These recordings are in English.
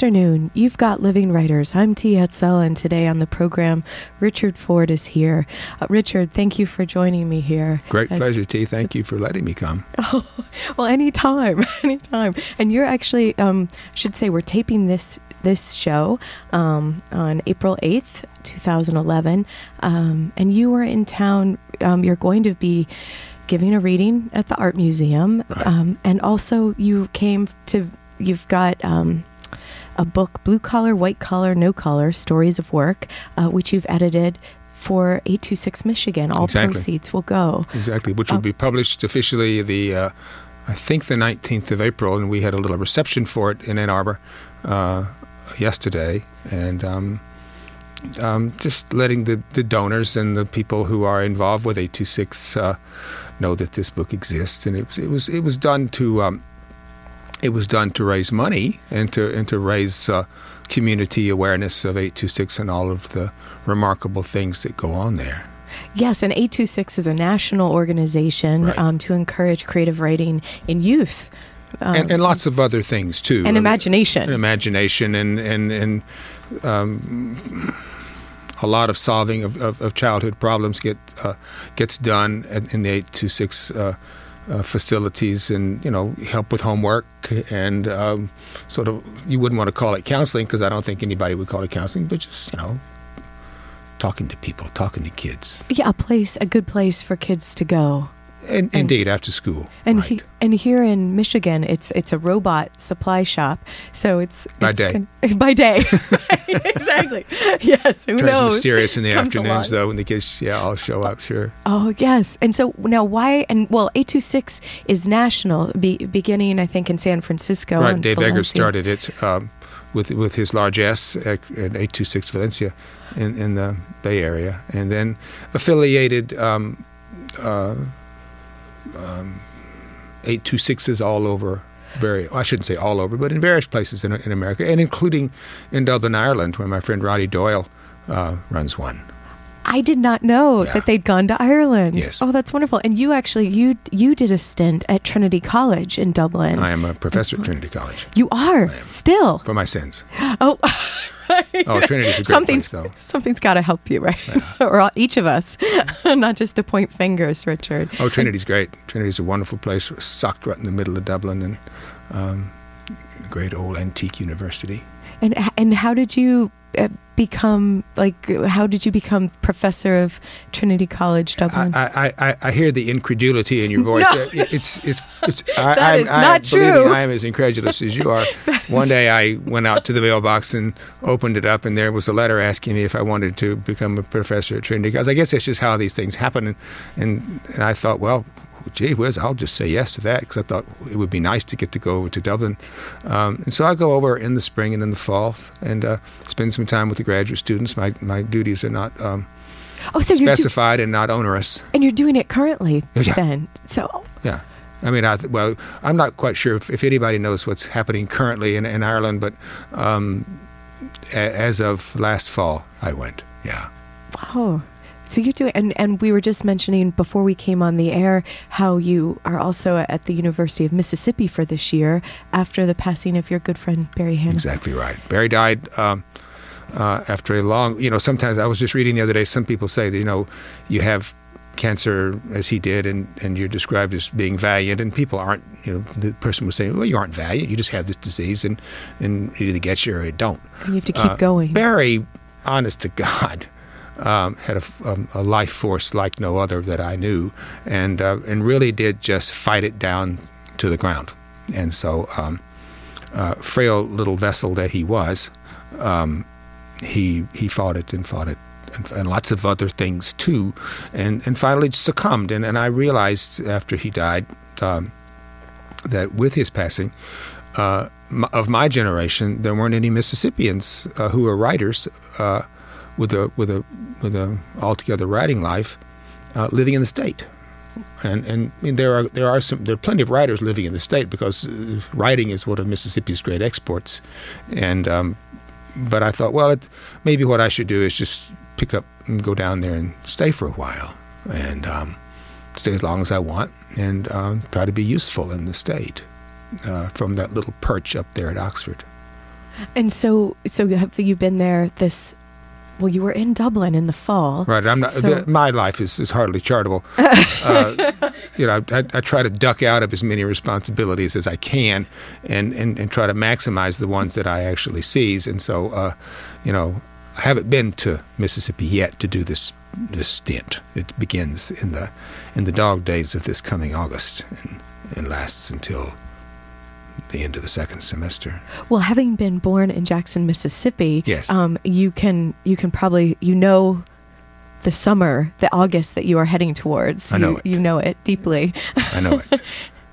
Afternoon. You've got Living Writers. I'm T. Hetzel, and today on the program, Richard Ford is here. Uh, Richard, thank you for joining me here. Great pleasure, T. Thank you for letting me come. Oh, well, anytime, anytime. And you're actually, um, I should say, we're taping this this show um, on April 8th, 2011. Um, and you were in town. Um, you're going to be giving a reading at the Art Museum. Right. Um, and also, you came to, you've got um, a book, Blue Collar, White Collar, No Collar Stories of Work, uh, which you've edited for 826 Michigan. All Exactly. proceeds will go. Exactly, which will Um, be published officially the, uh, I think the 19th of April, and we had a little reception for it in Ann Arbor uh, yesterday, and um, um, just letting the, the donors and the people who are involved with 826 uh, know that this book exists, and it was it was it was done to um, it was done to raise money and to and to raise uh, community awareness of 826 and all of the remarkable things that go on there. Yes, and 826 is a national organization Right. um, to encourage creative writing in youth. Um, and, and lots of other things too. and imagination. and imagination, and and and um, a lot of solving of, of, of childhood problems get uh, gets done in the eight two six. Uh, uh, facilities and you know help with homework and um, sort of you wouldn't want to call it counseling because I don't think anybody would call it counseling but just you know talking to people talking to kids yeah, a place, a good place for kids to go. And, indeed after school And right. he, and here in Michigan, it's it's a robot supply shop. So it's By it's day. con- by day, exactly. Yes, who turns knows? mysterious in the Comes afternoons along. though when the kids yeah all show up sure Oh yes, and so now why? And well, eight two six is national, be, beginning I think in San Francisco. Right, and Dave Eggers started it um, with with his large S at, at 826 Valencia in, in the Bay Area, and then affiliated um, uh, um, 826s all over. Very, I shouldn't say all over, but in various places in, in America, and including in Dublin, Ireland, where my friend Roddy Doyle uh, runs one. I did not know Yeah. that they'd gone to Ireland. Yes. Oh, that's wonderful. And you actually you you did a stint at Trinity College in Dublin. I am a professor at Trinity College you are still. for my sins. Oh. Oh, Trinity's a great something's, place, though. Something's got to help you, right? or all- each of us, not just to point fingers, Richard. Oh, Trinity's great. Trinity's a wonderful place, socked right in the middle of Dublin, and um, great old antique university. And and how did you uh, become like? How did you become professor of Trinity College Dublin? I, I, I, I hear the incredulity in your voice. No. Uh, It's, it's, it's, I, That I'm, is I, not me, true. I am as incredulous as you are. One day I went out to the mailbox and opened it up, and there was a letter asking me if I wanted to become a professor at Trinity. Because I guess that's just how these things happen. And, and, and I thought, well, gee whiz, I'll just say yes to that because I thought it would be nice to get to go over to Dublin. Um, and so I go over in the spring and in the fall and uh, spend some time with the graduate students. My, my duties are not um, oh, so you're do- specified and not onerous. and you're doing it currently Yeah. then. So Yeah. I mean, I well, I'm not quite sure if, if anybody knows what's happening currently in, in Ireland, but um, a, as of last fall, I went. Yeah. Oh, so you're doing, and, and we were just mentioning before we came on the air how you are also at the University of Mississippi for this year after the passing of your good friend Barry Hannah. Exactly right. Barry died um, uh, after a long, you know, sometimes I was just reading the other day, some people say that, you know, you have cancer as he did and, and you're described as being valiant and people aren't, you know, the person was saying, well, you aren't valiant. You just have this disease and, and it either gets you or it don't. And you have to keep Uh, going. Barry, honest to God, um, had a, um, a life force like no other that I knew, and uh, and really did just fight it down to the ground. And so, um, uh, frail little vessel that he was, um, he he fought it and fought it. And, and lots of other things too, and and finally succumbed. And, and I realized after he died um, that with his passing, uh, of my generation, there weren't any Mississippians uh, who were writers uh, with a with a with a altogether writing life uh, living in the state. And and I mean, there are there are some there are plenty of writers living in the state because uh, writing is one of Mississippi's great exports. And um, but I thought, well, it, maybe what I should do is just pick up and go down there and stay for a while and um, stay as long as I want and um, try to be useful in the state uh, from that little perch up there at Oxford. And so, so have you been there this? Well, you were in Dublin in the fall. Right. I'm not. So- the, my life is, is hardly charitable. uh, you know, I, I try to duck out of as many responsibilities as I can, and, and, and try to maximize the ones that I actually seize. And so, uh, you know, I haven't been to Mississippi yet to do this this stint. It begins in the in the dog days of this coming August, and, and lasts until the end of the second semester. Well, having been born in Jackson, Mississippi, Yes. um, you can you can probably you know the summer, the August that you are heading towards. I know you, it. you know it deeply. I know it.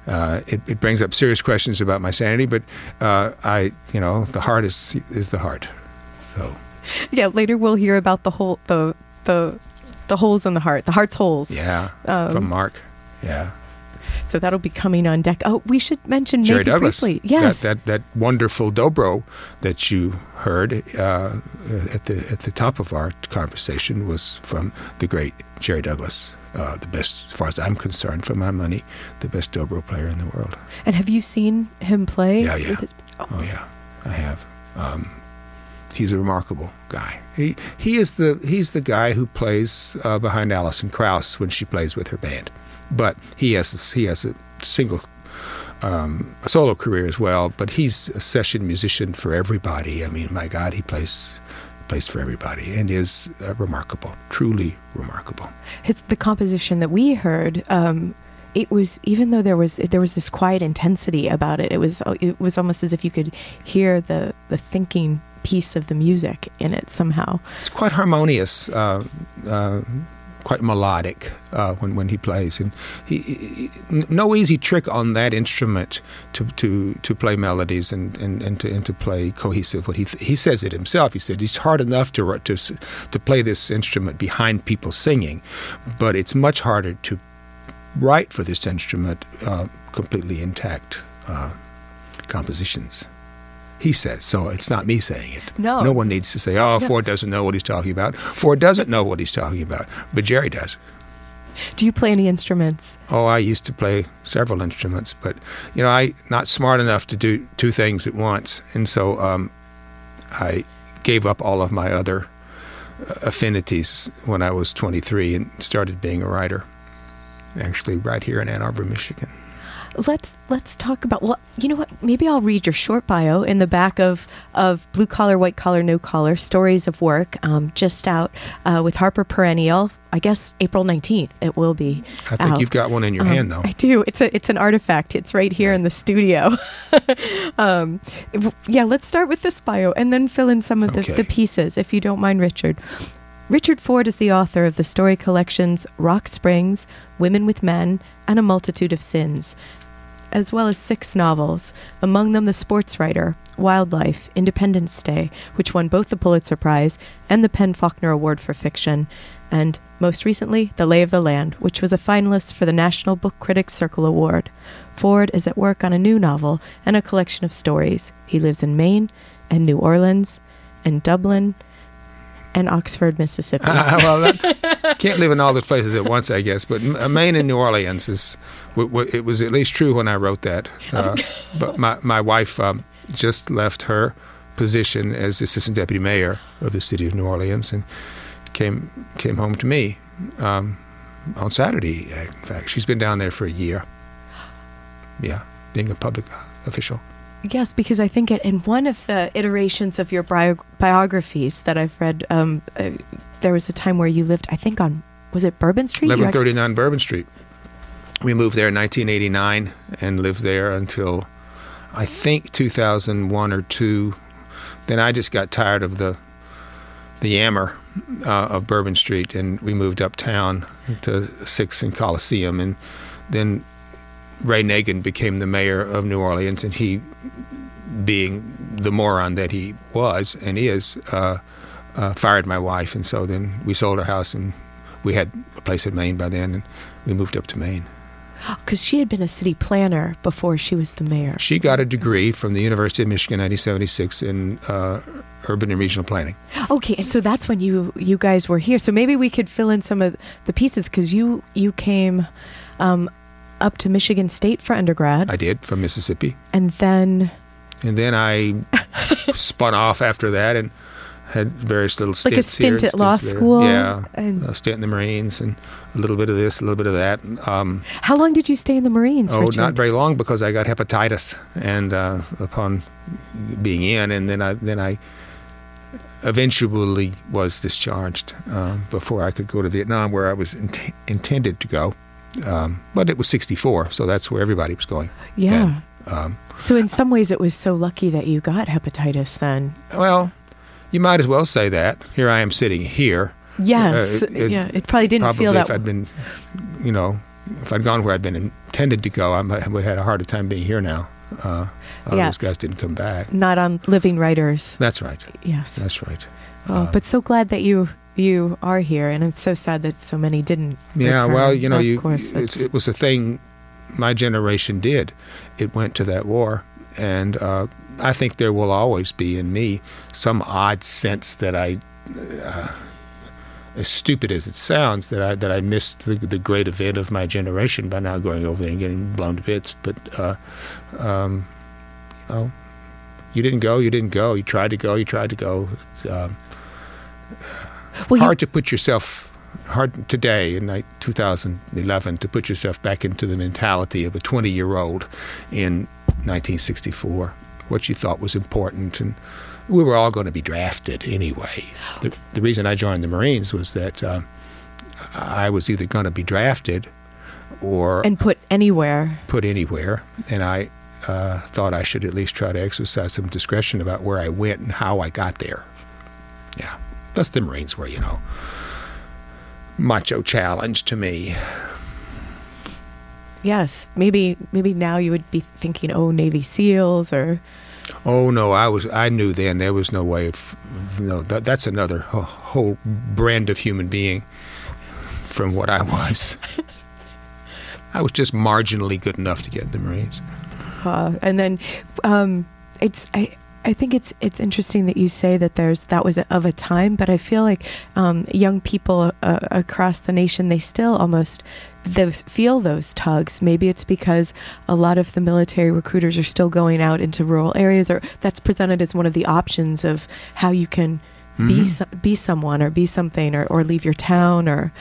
Uh, it, it brings up serious questions about my sanity, but uh, I, you know, the heart is is the heart. So yeah. Later we'll hear about the whole the the the holes in the heart, the heart's holes. yeah, Um, from Mark. Yeah, So that'll be coming on deck. Oh, we should mention Jerry maybe Douglas. briefly. Yes. that, that that wonderful dobro that you heard uh, at the at the top of our conversation was from the great Jerry Douglas. Uh, the best, as far as I'm concerned, for my money, the best dobro player in the world. and have you seen him play? Yeah, yeah. his- oh, Oh yeah, I have. Um, he's a remarkable guy. He he is the he's the guy who plays uh, behind Alison Krauss when she plays with her band, but he has a, he has a single. Um, a solo career as well, but he's a session musician for everybody. I mean, my God, he plays plays for everybody and is uh, remarkable, truly remarkable. It's the composition that we heard um it was even though there was there was this quiet intensity about it it was it was almost as if you could hear the the thinking piece of the music in it somehow It's quite harmonious, uh, uh, quite melodic uh, when when he plays, and he, he, no easy trick on that instrument to to, to play melodies and, and, and to and to play cohesive. What he he says it himself. He said it's hard enough to to to play this instrument behind people singing, but it's much harder to write for this instrument uh, completely intact uh, compositions. He says so. It's not me saying it. No. no one needs to say, "Oh, No. Ford doesn't know what he's talking about." Ford doesn't know what he's talking about, but Jerry does. do you play any instruments Oh, I used to play several instruments, but you know, I not smart enough to do two things at once, and so um, I gave up all of my other uh, affinities when I was 23 and started being a writer. Actually, right here in Ann Arbor, Michigan. Let's let's talk about well you know what maybe i'll read your short bio in the back of of blue collar white collar no collar stories of work um, just out uh, with harper perennial i guess april 19th it will be I think out. you've got one in your Um, hand, though. I do. It's a it's an artifact. It's right here in the studio. um, yeah, let's start with this bio and then fill in some of the, Okay. the pieces, if you don't mind, Richard. Richard Ford is the author of the story collections Rock Springs, Women with Men, and A Multitude of Sins, as well as six novels, among them The Sportswriter, Wildlife, Independence Day, which won both the Pulitzer Prize and the PEN Faulkner Award for Fiction, and most recently, The Lay of the Land, which was a finalist for the National Book Critics Circle Award. Ford is at work on a new novel and a collection of stories. He lives in Maine and New Orleans and Dublin and Oxford, Mississippi. Uh, well, that, can't live in all those places at once, I guess. But M- Maine and New Orleans is, w- w- it was at least true when I wrote that. Uh, but my my wife um, just left her position as assistant deputy mayor of the city of New Orleans and came came home to me um, on Saturday. In fact, she's been down there for a year. Yeah, being a public official. Yes, because I think it, in one of the iterations of your bio- biographies that I've read, um, uh, there was a time where you lived, I think, on, was it Bourbon Street? You ac- 1139 Bourbon Street. We moved there in 1989 and lived there until I think 2001 or two. Then I just got tired of the the yammer uh, of Bourbon Street, and we moved uptown to Sixth and Coliseum, and then Ray Nagin became the mayor of New Orleans, and he, being the moron that he was and is, uh, uh, fired my wife, and so then we sold our house, and we had a place in Maine by then, and we moved up to Maine. Because she had been a city planner before she was the mayor. She got a degree from the University of Michigan, 1976, in uh, urban and regional planning. Okay, and so that's when you you guys were here. So maybe we could fill in some of the pieces because you you came um, up to Michigan State for undergrad, I did from Mississippi, and then and then I spun off after that and had various little stints like a stint here, at law there. school. Yeah, And a stint in the Marines and a little bit of this, a little bit of that. Um, how long did you stay in the Marines? oh, Richard? not very long because I got hepatitis, and uh, upon being in, and then I then I eventually was discharged um, before I could go to Vietnam, where I was int- intended to go. Um, but it was 64, so that's where everybody was going. Yeah. Um, So in some ways, it was so lucky that you got hepatitis. Then. well, you might as well say that. Here I am sitting here. Yes. Uh, it- yeah. It probably didn't Probably feel that. if I'd been, you know, if I'd gone where I'd been intended to go, I might would have had a harder time being here now. Uh, a lot of Yeah. those guys didn't come back. not on living writers. That's right. Yes. That's right. Oh, uh, but so glad that you you are here, and I'm so sad that so many didn't. Yeah, return. well, you know, Of you, course, it's, it was a thing my generation did. It went to that war, and uh, I think there will always be in me some odd sense that I, uh, as stupid as it sounds, that I that I missed the, the great event of my generation by now going over there and getting blown to bits. But, uh, um, you know, you didn't go, you didn't go. You tried to go, you tried to go. It's, um, well, you- hard to put yourself hard today in like 2011 to put yourself back into the mentality of a 20 year old in 1964 what you thought was important and we were all going to be drafted anyway the, the reason i joined the marines was that uh, i was either going to be drafted or and put anywhere. put anywhere, and I uh, thought I should at least try to exercise some discretion about where I went and how I got there. Yeah, that's the Marines were, you know, macho challenge to me. Yes, maybe maybe now you would be thinking, oh, Navy SEALs or Oh no, I was I knew then there was no way of no that that's another wh- whole brand of human being from what I was. I was just marginally good enough to get in the Marines. uh, and then um, it's I. I think it's it's interesting that you say that there's that was of a time, but I feel like um, young people uh, across the nation they still almost those feel those tugs. Maybe it's because a lot of the military recruiters are still going out into rural areas, or that's presented as one of the options of how you can be Mhm. so, be someone or be something or, or leave your town or,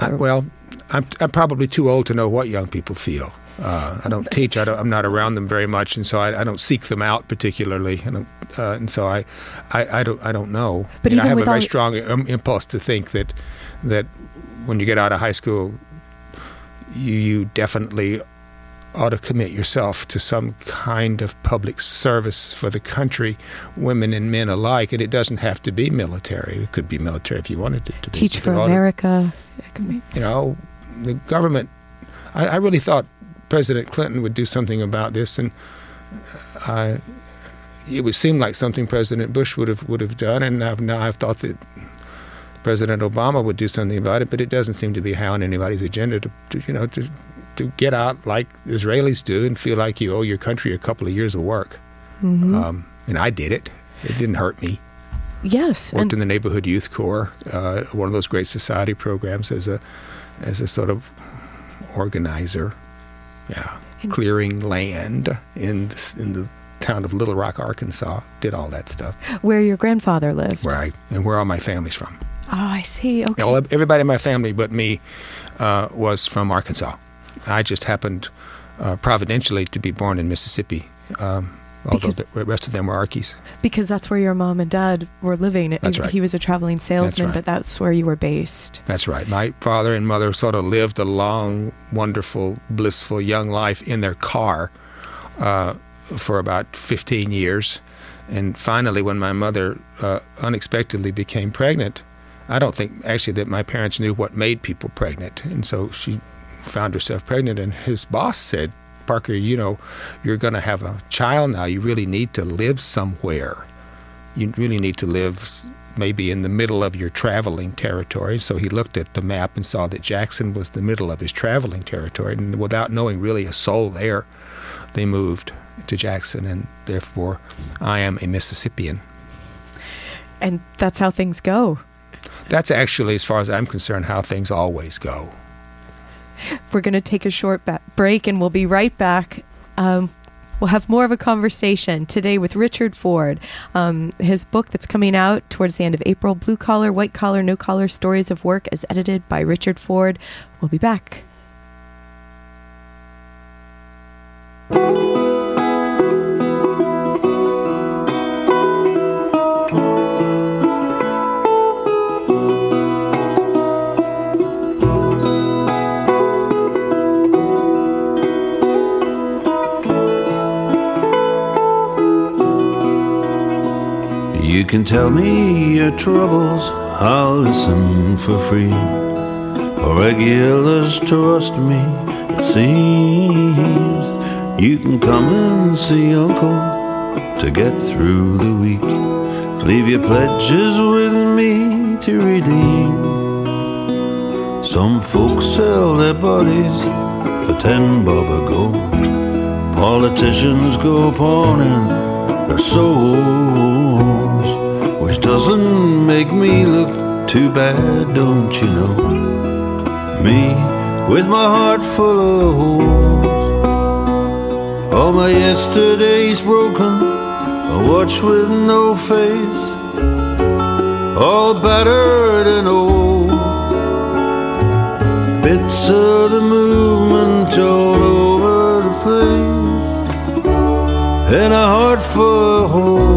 or well, I'm, I'm probably too old to know what young people feel. Uh, I don't teach. I don't, I'm not around them very much, and so I, I don't seek them out particularly. Uh, and so I, I, I don't, I don't know. But And I have a very strong um, impulse to think that, that when you get out of high school, you, you definitely ought to commit yourself to some kind of public service for the country, women and men alike. And it doesn't have to be military. It could be military if you wanted it to be. teach for ought to- America. It could be- you know, the government. I, I really thought President Clinton would do something about this, and I, it would seem like something President Bush would have would have done, and I've, now I've thought that President Obama would do something about it, but it doesn't seem to be high on anybody's agenda to, to you know to to get out like Israelis do and feel like you owe your country a couple of years of work. Mhm. Um, and I did it. It didn't hurt me yes, worked in the neighborhood youth corps, uh, one of those great society programs as a as a sort of organizer. Yeah, And- clearing land in the, in the town of Little Rock, Arkansas. Did all that stuff. where your grandfather lived. Where I and where all my family's from. Oh, I see. Okay. All, everybody in my family but me uh, was from Arkansas. I just happened uh, providentially to be born in Mississippi. Um, although Because- the rest of them were Arkies. Because that's where your mom and dad were living. That's right. He was a traveling salesman, that's right. but that's where you were based. That's right. My father and mother sort of lived a long, wonderful, blissful young life in their car uh, for about 15 years. And finally, when my mother uh, unexpectedly became pregnant, I don't think actually that my parents knew what made people pregnant. And so she found herself pregnant, and his boss said, Parker, you know, you're going to have a child now. You really need to live somewhere. You really need to live maybe in the middle of your traveling territory. So he looked at the map and saw that Jackson was the middle of his traveling territory. And without knowing really a soul there, they moved to Jackson. And therefore, I am a Mississippian. And that's how things go. That's actually, as far as I'm concerned, how things always go. We're going to take a short ba- break and we'll be right back. Um, we'll have more of a conversation today with Richard Ford. Um, his book that's coming out towards the end of April Blue Collar, White Collar, No Collar Stories of Work, is edited by Richard Ford. We'll be back. You can tell me your troubles, I'll listen for free. Or regulars trust me, it seems. You can come and see Uncle to get through the week. Leave your pledges with me to redeem. Some folks sell their bodies for ten bob a go. Politicians go pawning their souls, doesn't make me look too bad, don't you know? Me with my heart full of holes, all my yesterdays broken, a watch with no face, all battered and old, bits of the movement all over the place. And a heart full of holes,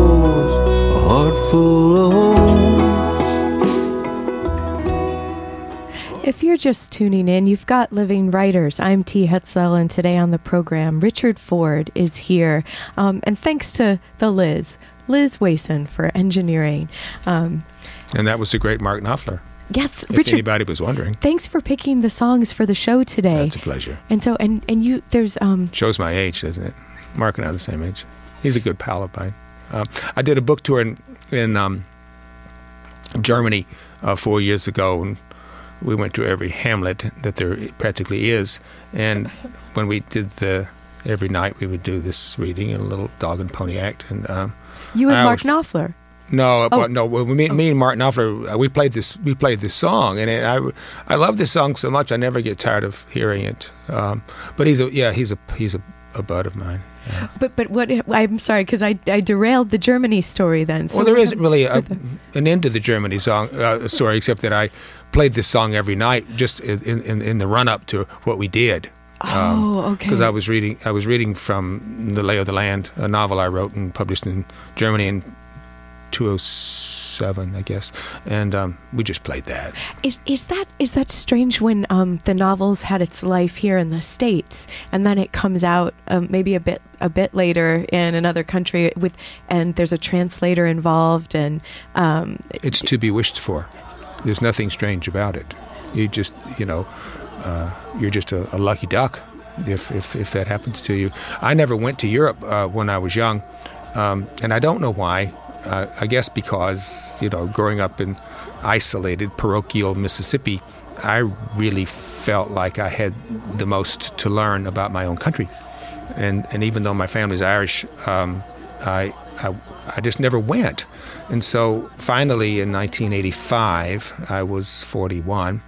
just tuning in, you've got Living Writers. I'm T. Hetzel, and today on the program, Richard Ford is here. Um, and thanks to the Liz, Liz Wason, for engineering. Um, And that was the great Mark Knopfler, yes, if Richard, anybody was wondering. thanks for picking the songs for the show today. That's a pleasure. and so, and and you, there's um, Shows my age, doesn't it? Mark and I are the same age. He's a good pal of mine. Uh, I did a book tour in, in um, Germany uh, four years ago, and we went to every hamlet that there practically is. And when we did the every night, we would do this reading in a little dog and pony act. And um, you and I Mark was- Knopfler. no, Oh. but no. when Me, me and Martin Knopfler, uh, we played this. We played this song, and it, I, I love this song so much. I never get tired of hearing it. Um, but he's a, yeah, he's a, he's a, a bud of mine. Yeah. But but what? I'm sorry because I I derailed the Germany story then. So well, there isn't really a, an end to the Germany song uh, story, except that I played this song every night, just in in, in the run up to what we did. Oh, okay. Because I was reading, I was reading from the Lay of the Land, a novel I wrote and published in Germany in 2007, I guess, and um, we just played that. Is is that is that strange when um, the novels had its life here in the states and then it comes out um, maybe a bit a bit later in another country with and there's a translator involved and um, It's to be wished for. There's nothing strange about it. You just, you know, uh, you're just a, a lucky duck if, if if that happens to you. I never went to Europe uh, when I was young, um, and I don't know why. Uh, I guess because you know, growing up in isolated parochial Mississippi, I really felt like I had the most to learn about my own country, and and even though my family's Irish, um, I, I I just never went, and so finally in 1985, I was 41.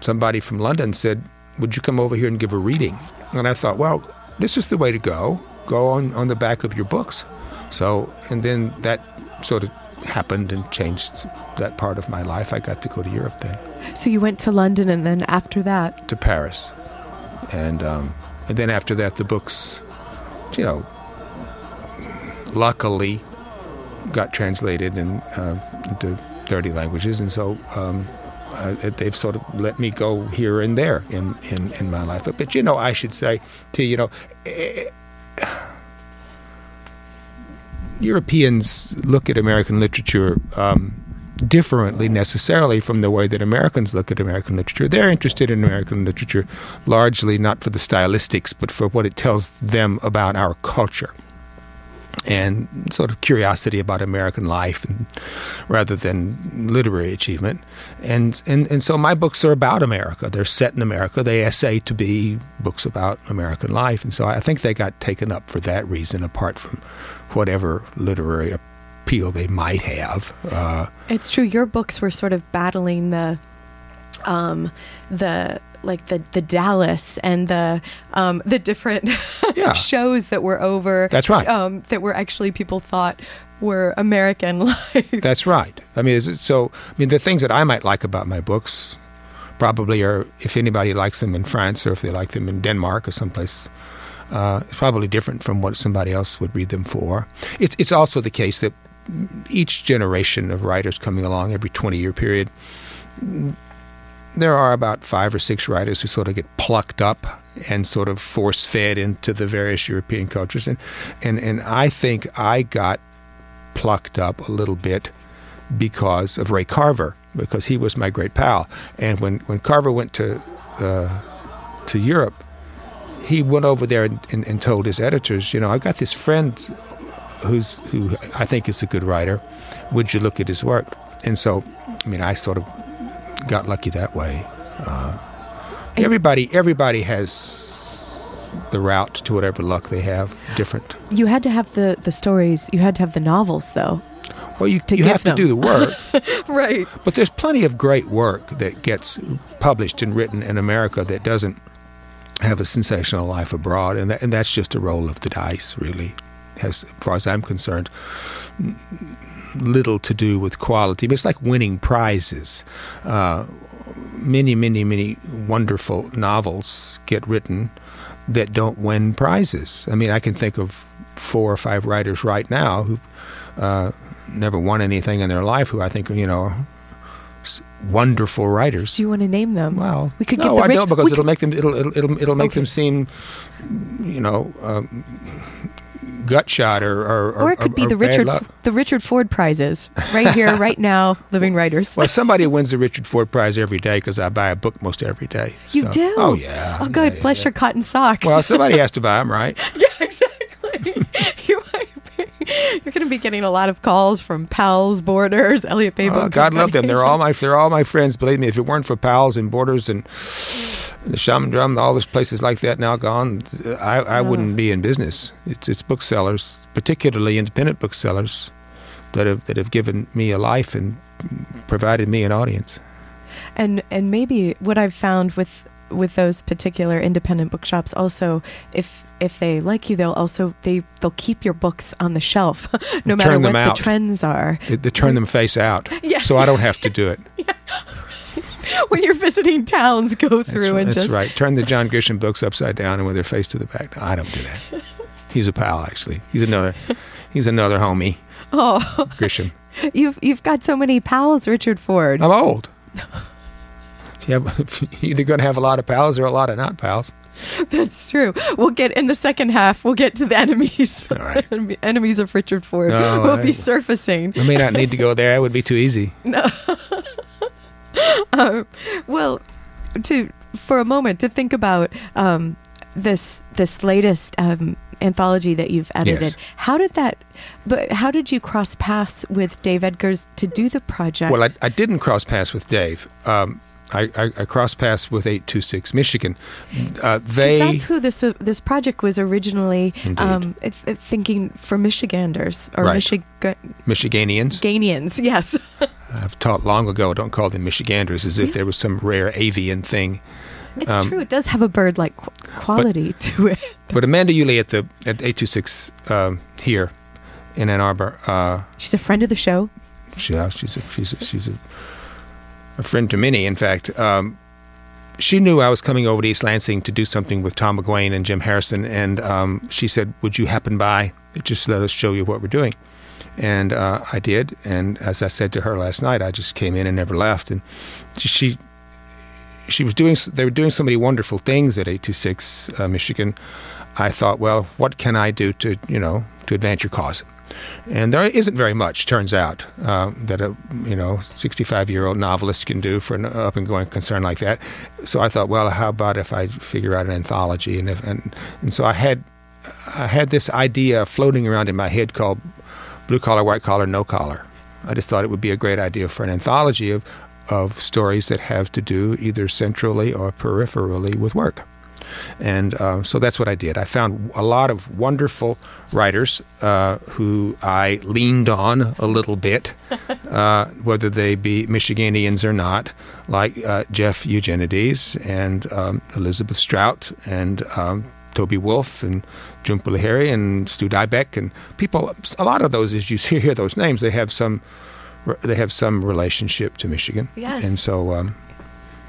Somebody from London said, "Would you come over here and give a reading?" And I thought, well, this is the way to go. Go on on the back of your books. So, and then that sort of happened and changed that part of my life. I got to go to Europe then, so you went to London and then after that to Paris, and um, and then after that, the books, you know, luckily got translated in, uh, into 30 languages, and so um, uh, they've sort of let me go here and there in, in, in my life. But, but you know, I should say to you, you know, eh, Europeans look at American literature um, differently necessarily from the way that Americans look at American literature. They're interested in American literature largely not for the stylistics, but for what it tells them about our culture and sort of curiosity about American life and, rather than literary achievement. And, and, and so my books are about America. They're set in America. They essay to be books about American life. And so I think they got taken up for that reason, apart from whatever literary appeal they might have. Uh, it's true your books were sort of battling the um, the like the the Dallas and the um, the different Yeah. shows that were over. That's right. Um, that were actually people thought were American life. That's right. I mean, is it so? I mean, the things that I might like about my books probably are if anybody likes them in France or if they like them in Denmark or someplace. Uh, it's probably different from what somebody else would read them for. It's it's also the case that each generation of writers coming along every 20 year period, there are about five or six writers who sort of get plucked up and sort of force fed into the various European cultures. And, and, and I think I got plucked up a little bit because of Ray Carver, because he was my great pal. And when, when Carver went to, uh, to Europe, he went over there and, and, and told his editors, you know, I've got this friend who's who I think is a good writer. Would you look at his work? And so, I mean, I sort of got lucky that way. Uh, everybody, everybody has the route to whatever luck they have. Different. You had to have the the stories. You had to have the novels, though. Well, you, you have them. to do the work, Right. but there's plenty of great work that gets published and written in America that doesn't have a sensational life abroad, and that, and that's just a roll of the dice, really. As far as I'm concerned, little to do with quality. But it's like winning prizes. Uh, many, many, many wonderful novels get written that don't win prizes. I mean, I can think of four or five writers right now who uh, never won anything in their life who I think are, you know, wonderful writers. Do you want to name them? Well, we could no, give the I rich, don't because it'll could- make them it'll it'll it'll, it'll make Okay. them seem, you know, um, gut shot or or, or it could be or the Richard luck. the Richard Ford prizes right here, right now, living writers. Well, somebody wins the Richard Ford Prize every day because I buy a book most every day. you so- do? Oh yeah. Oh, good. yeah, Bless yeah. your cotton socks. Well, somebody has to buy them, right? yeah, exactly. you might be. You're going to be getting a lot of calls from pals, borders, Elliott Bay. Oh, God love them. They're all my they're all my friends. Believe me, if it weren't for Powell's and Borders and the Shaman Drum, all those places like that now gone, I, I wouldn't be in business. It's it's booksellers, particularly independent booksellers, that have that have given me a life and provided me an audience. and and maybe what I've found with with those particular independent bookshops also if if they like you they'll also they they'll keep your books on the shelf no matter what them the trends are They, they turn them face out, Yes. so I don't have to do it. when you're visiting towns go That's, through and just that's just right. Turn the John Grisham books upside down and with their face to the back. No, I don't do that. He's a pal, actually. He's another. He's another homie, oh Grisham. you've you've got so many pals Richard Ford I'm old. You have, you're either going to have a lot of pals or a lot of not pals. that's true we'll get in the second half we'll get to the enemies All right. enemies of Richard Ford No, will I- be surfacing I may not need to go there. It would be too easy. well to for a moment to think about um, this this latest um, anthology that you've edited Yes. how did that but how did you cross paths with Dave Eggers to do the project Well, I, I didn't cross paths with Dave. Um, I, I, I crossed paths with 826 Michigan. Uh, they. that's who this uh, this project was originally um, th- th- thinking for Michiganders or Right. Michiganians. Michiganians. Yes, I've taught long ago, don't call them Michiganders as if there was some rare avian thing. it's Um, true. It does have a bird-like qu- quality to it. But Amanda Uhle at the at 826 um, here in Ann Arbor, uh, She's a friend of the show. She, yeah, she's a, she's a, she's a, a friend to many. In fact, um, she knew I was coming over to East Lansing to do something with Tom McGuane and Jim Harrison, and um, she said, "Would you happen by? Just let us show you what we're doing." And uh, I did. And as I said to her last night, I just came in and never left. And she she was doing they were doing so many wonderful things at 826 uh, Michigan. I thought, well, what can I do to you know to advance your cause? And there isn't very much, turns out, uh, that a you know 65 year old novelist can do for an up and going concern like that. So I thought, well, how about if I figure out an anthology? And if, and and so I had I had this idea floating around in my head called blue collar, white collar, no collar. I just thought it would be a great idea for an anthology of of stories that have to do either centrally or peripherally with work. And uh, so that's what I did. I found a lot of wonderful writers uh, who I leaned on a little bit, uh, whether they be Michiganians or not, like uh, Jeff Eugenides and um, Elizabeth Strout and um, Toby Wolff and Jhumpa Lahiri and Stu Dybek and people. A lot of those, as you hear those names, they have some they have some relationship to Michigan. Yes. And so um,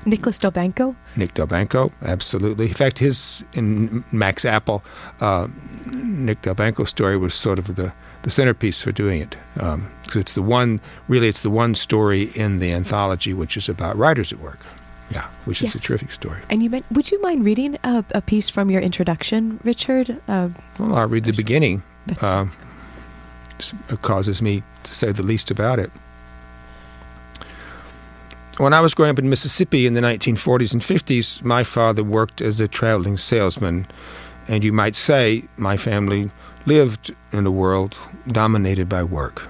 Nicholas Delbanco. Nick Delbanco, absolutely. In fact, his in Max Apple, uh, Nick Delbanco's story was sort of the, the centerpiece for doing it. Because um, it's the one, really, it's the one story in the anthology which is about writers at work. Yeah, which yes. is a terrific story. And you, meant, would you mind reading a, a, piece from your introduction, Richard? Uh, well, I'll read the beginning. Um, it causes me to say the least about it. When I was growing up in Mississippi in the 1940s and 50s, my father worked as a traveling salesman, and you might say my family lived in a world dominated by work.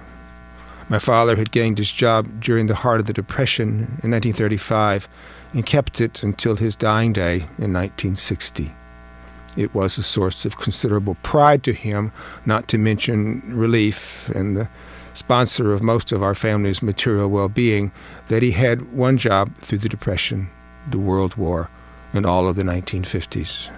My father had gained his job during the heart of the Depression in 1935 and kept it until his dying day in 1960. It was a source of considerable pride to him, not to mention relief and the sponsor of most of our family's material well being, that he had one job through the Depression, the World War, and all of the 1950s.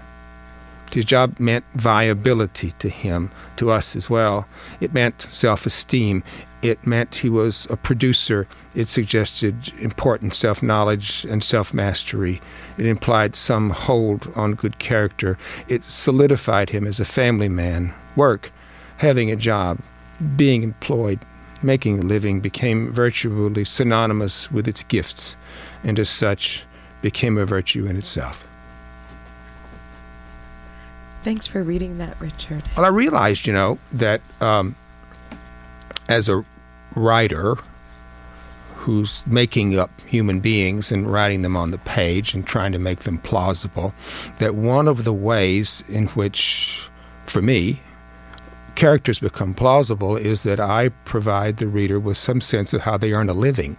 His job meant viability to him, to us as well. It meant self esteem. It meant he was a producer. It suggested important self knowledge and self mastery. It implied some hold on good character. It solidified him as a family man. Work, having a job, being employed, making a living became virtually synonymous with its gifts, and as such became a virtue in itself. Thanks for reading that, Richard. Well, I realized, you know, that um, as a writer who's making up human beings and writing them on the page and trying to make them plausible, that one of the ways in which, for me, characters become plausible is that I provide the reader with some sense of how they earn a living.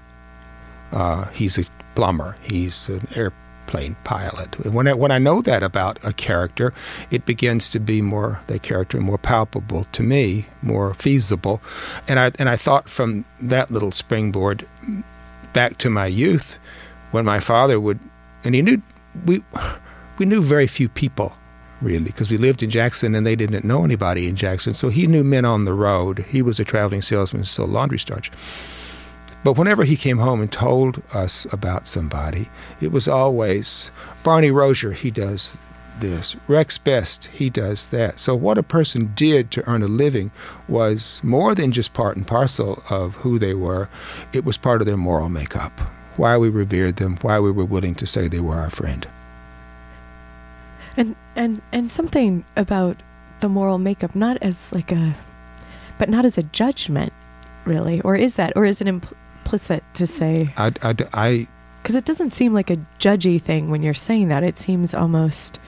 Uh, he's a plumber, he's an airplane pilot. When I, when I know that about a character, it begins to be more the character more palpable to me, more feasible, and I and I thought from that little springboard back to my youth, when my father would, and he knew we we knew very few people really, because we lived in Jackson and they didn't know anybody in Jackson. So he knew men on the road. He was a traveling salesman, sold laundry starch. But whenever he came home and told us about somebody, it was always Barney Rozier, he does this. Rex Best, he does that. So what a person did to earn a living was more than just part and parcel of who they were. It was part of their moral makeup. Why we revered them, why we were willing to say they were our friend. And and and something about the moral makeup, not as like a, but not as a judgment, really, or is that, or is it implicit to say? I, I, because it doesn't seem like a judgy thing when you're saying that. It seems almost.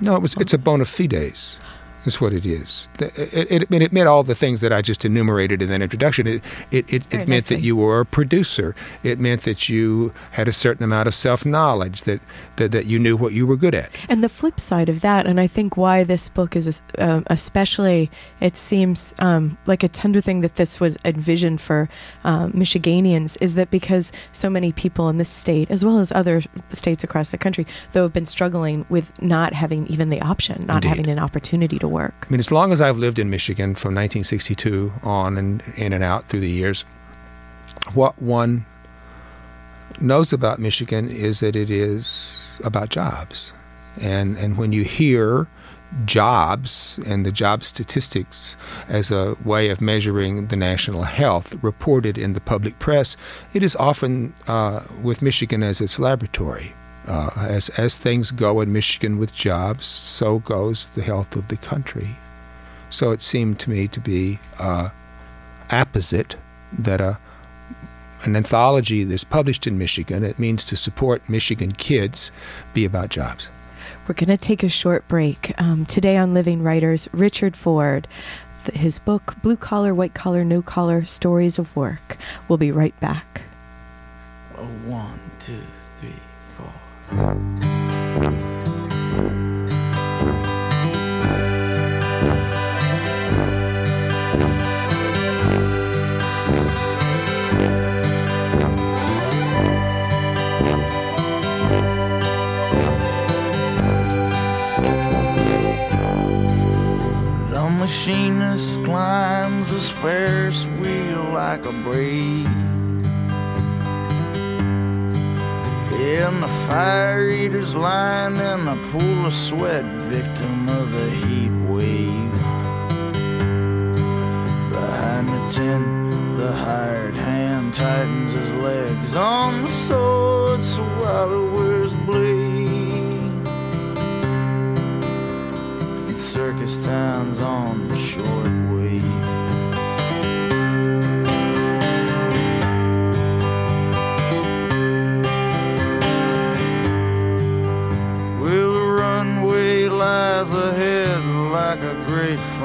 No, it was, it's a bona fides is what it is. It, it, it, meant all the things that I just enumerated in that introduction. It, it, it, it meant that you were a producer. It meant that you had a certain amount of self knowledge, that, that, that you knew what you were good at. And the flip side of that, and I think why this book is uh, especially, it seems um, like a tender thing that this was envisioned for um, Michiganians, is that because so many people in this state, as well as other states across the country, though have been struggling with not having even the option, not Indeed. having an opportunity to work. I mean, as long as I've lived in Michigan from 1962 on and in and out through the years, what one knows about Michigan is that it is about jobs. And, and when you hear jobs and the job statistics as a way of measuring the national health reported in the public press, it is often uh, with Michigan as its laboratory. Uh, as as things go in Michigan with jobs, so goes the health of the country. So it seemed to me to be uh, apposite that a an anthology that's published in Michigan, it means to support Michigan kids, be about jobs. We're going to take a short break. Um, today on Living Writers, Richard Ford, his book, Blue Collar, White Collar, No Collar Stories of Work. We'll be right back. Oh, one, two, three machinist climbs his Ferris wheel like a breeze. And the fire eater's lying in a pool of sweat, victim of the heat wave. Behind the tent, the hired hand tightens his legs on the sword so blade. And circus town's on the short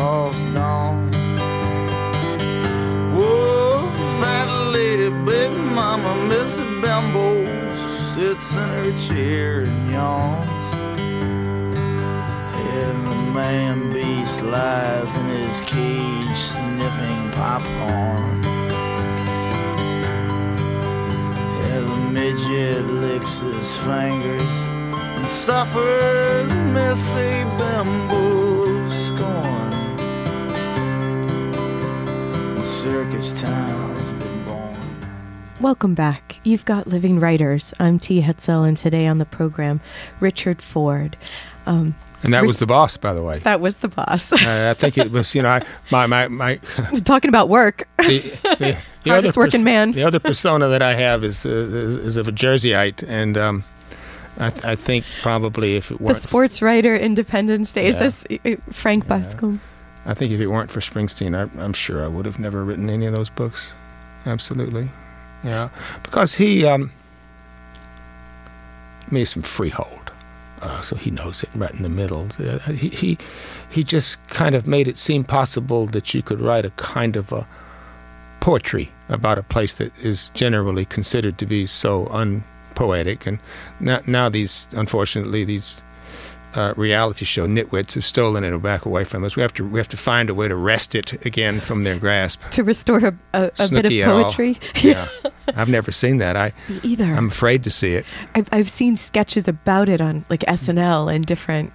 false dawn. Whoa, fat lady, baby mama, Missy Bambo sits in her chair and yawns. And the man beast lies in his cage sniffing popcorn. And the midget licks his fingers and suffers Missy Bambo circus town's been born. Welcome back. You've got Living Writers. I'm T. Hetzel, and today on the program, Richard Ford. Um, And that was the boss, by the way. that was the boss. Uh, I think it was, you know, I, my my my Talking about work. the, the, the Hardest working man. The other persona that I have is uh, is, is of a Jerseyite, and um, I, th- I think probably if it was the Sportswriter, Independence Day. Is Yeah. this uh, Frank Yeah. Bascombe? I think if it weren't for Springsteen, I, I'm sure I would have never written any of those books. Absolutely, yeah, because he um, made some freehold, uh, so he knows it right in the middle. Uh, he he he just kind of made it seem possible that you could write a kind of a poetry about a place that is generally considered to be so unpoetic, and now, now these unfortunately these uh, reality show nitwits have stolen it back away from us. We have to we have to find a way to wrest it again from their grasp. To restore a, a, a bit of Snooki et al. poetry? Yeah, I've never seen that. I Me Either. I'm afraid to see it. I've, I've seen sketches about it on like SNL and different.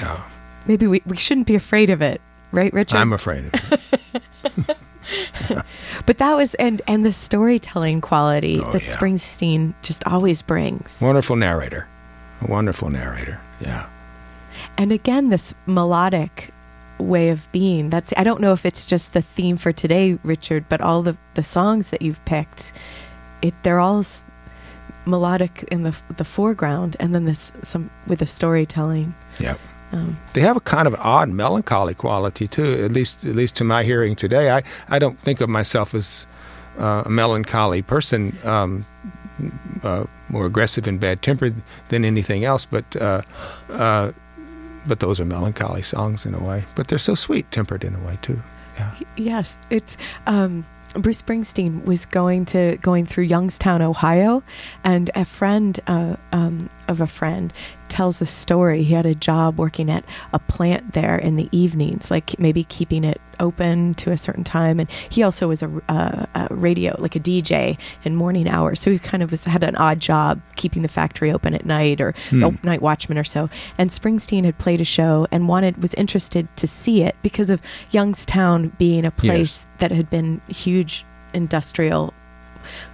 Yeah, Maybe we, we shouldn't be afraid of it, right, Richard? I'm afraid of it. but that was and and the storytelling quality Oh, that yeah. Springsteen just always brings. Wonderful narrator, a wonderful narrator. Yeah, and again this melodic way of being that's i don't know if it's just the theme for today richard but all the the songs that you've picked it they're all s- melodic in the the foreground and then this some with the storytelling yeah. um, They have a kind of odd melancholy quality too. At least, at least to my hearing today, I I don't think of myself as uh, a melancholy person. Um, uh, more aggressive and bad tempered than anything else, but uh, uh, but those are melancholy songs in a way. But they're so sweet tempered in a way too. Yeah. yes it's um Bruce Springsteen was going to going through Youngstown, Ohio, and a friend uh, um, of a friend tells a story. He had a job working at a plant there in the evenings, like maybe keeping it open to a certain time. And he also was a, a, a radio, like a DJ in morning hours. So he kind of was, had an odd job keeping the factory open at night or hmm. a night watchman or so. And Springsteen had played a show and wanted was interested to see it because of Youngstown being a place that had been huge industrial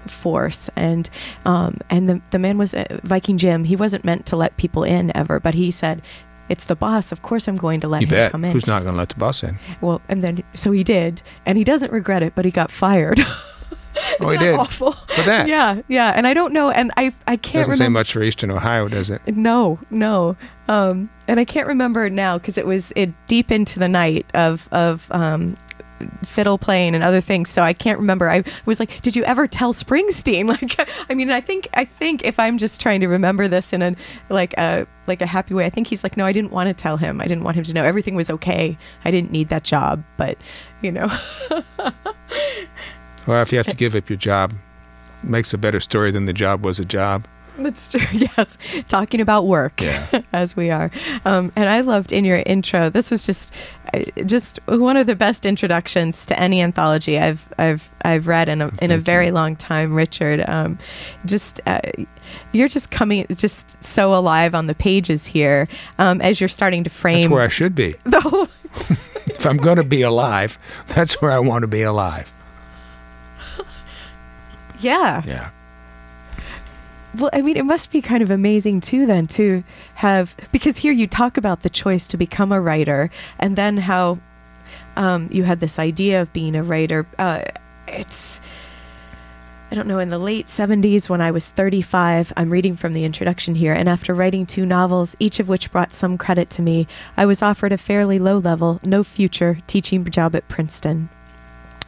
force and um and the the man was uh, Viking Jim he wasn't meant to let people in ever but he said it's the boss of course I'm going to let You him bet. come in Who's not going to let the boss in? well and then so he did and he doesn't regret it but he got fired Oh, he did. awful For that. yeah yeah and I don't know and I I can't Doesn't say much for Eastern Ohio, does it? no, no. Um, and I can't remember now because it was it deep into the night of of um, fiddle playing and other things. So I can't remember. I was like, "Did you ever tell Springsteen?" Like, I mean, I think I think if I'm just trying to remember this in a like a like a happy way, I think he's like, "No, I didn't want to tell him. I didn't want him to know everything was okay. I didn't need that job, but you know." Well, if you have to give up your job, makes a better story than the job was a job. That's true. Yes, talking about work Yeah. as we are, um, and I loved in your intro. This was just, just one of the best introductions to any anthology I've I've I've read in a in a very you. long time. Richard, um, just uh, you're just coming just so alive on the pages here um, as you're starting to frame That's where I should be. the whole. if I'm going to be alive, that's where I want to be alive. Yeah. Yeah. Well, I mean, it must be kind of amazing too, then, to have because here you talk about the choice to become a writer, and then how um, you had this idea of being a writer. Uh, it's I don't know, in the late 70s when I was 35, I'm reading from the introduction here, and after writing two novels, each of which brought some credit to me, I was offered a fairly low level, no future teaching job at Princeton.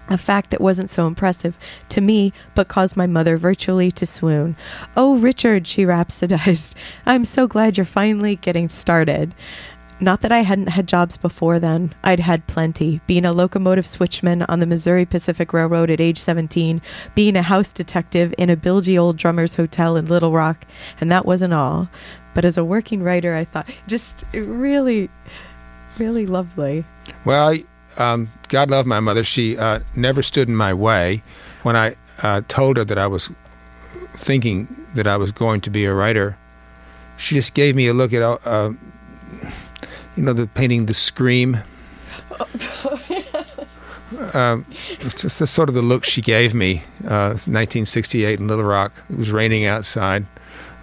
A fact that wasn't so impressive to me, but caused my mother virtually to swoon. Oh, Richard, she rhapsodized, I'm so glad you're finally getting started. Not that I hadn't had jobs before then. I'd had plenty. Being a locomotive switchman on the Missouri Pacific Railroad at age 17, being a house detective in a bilgy old drummer's hotel in Little Rock, and that wasn't all. But as a working writer, I thought just really, really lovely. Well, um, God love my mother. She uh, never stood in my way. When I uh, told her that I was thinking that I was going to be a writer, she just gave me a look at, uh, you know, the painting The Scream. um, it's just the sort of the look she gave me. Uh, 1968 in Little Rock. It was raining outside.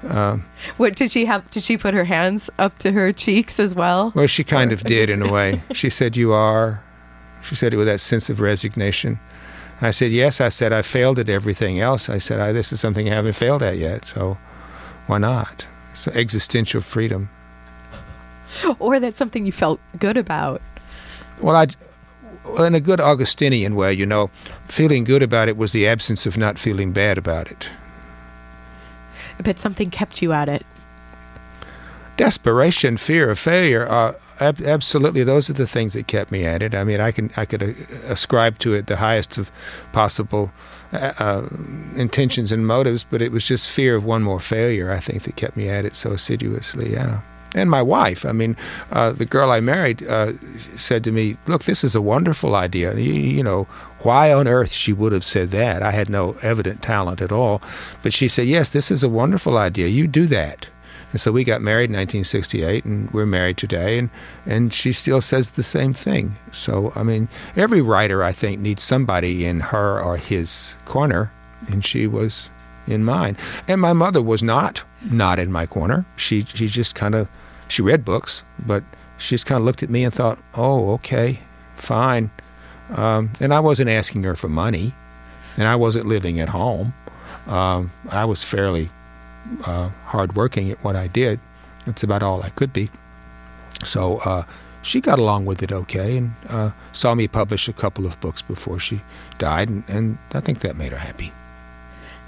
Uh, what did she have? Did she put her hands up to her cheeks as well? Well, she kind of did in a way. She said, "You are." She said it with that sense of resignation. I said, "Yes." I said, "I failed at everything else." I said, I, "This is something I haven't failed at yet, so why not?" It's existential freedom. Or that's something you felt good about. Well, I, well, in a good Augustinian way, you know, feeling good about it was the absence of not feeling bad about it. But something kept you at it. Desperation, fear of failure, uh, ab- absolutely, those are the things that kept me at it. I mean, I can I could uh, ascribe to it the highest of possible uh, uh, intentions and motives, but it was just fear of one more failure. I think that kept me at it so assiduously. Yeah and my wife. I mean, uh, the girl I married uh, said to me, "Look, this is a wonderful idea." You, you, know, why on earth she would have said that? I had no evident talent at all, but she said, "Yes, this is a wonderful idea. You do that." And so we got married in 1968, and we're married today, and and she still says the same thing. So I mean, every writer I think needs somebody in her or his corner, and she was in mine. And my mother was not not in my corner. She she just kind of she read books, but she just kind of looked at me and thought, "Oh, okay, fine." Um, and I wasn't asking her for money, and I wasn't living at home. Um, I was fairly uh, hardworking at what I did. That's about all I could be. So uh, she got along with it okay, and uh, saw me publish a couple of books before she died, and, and I think that made her happy.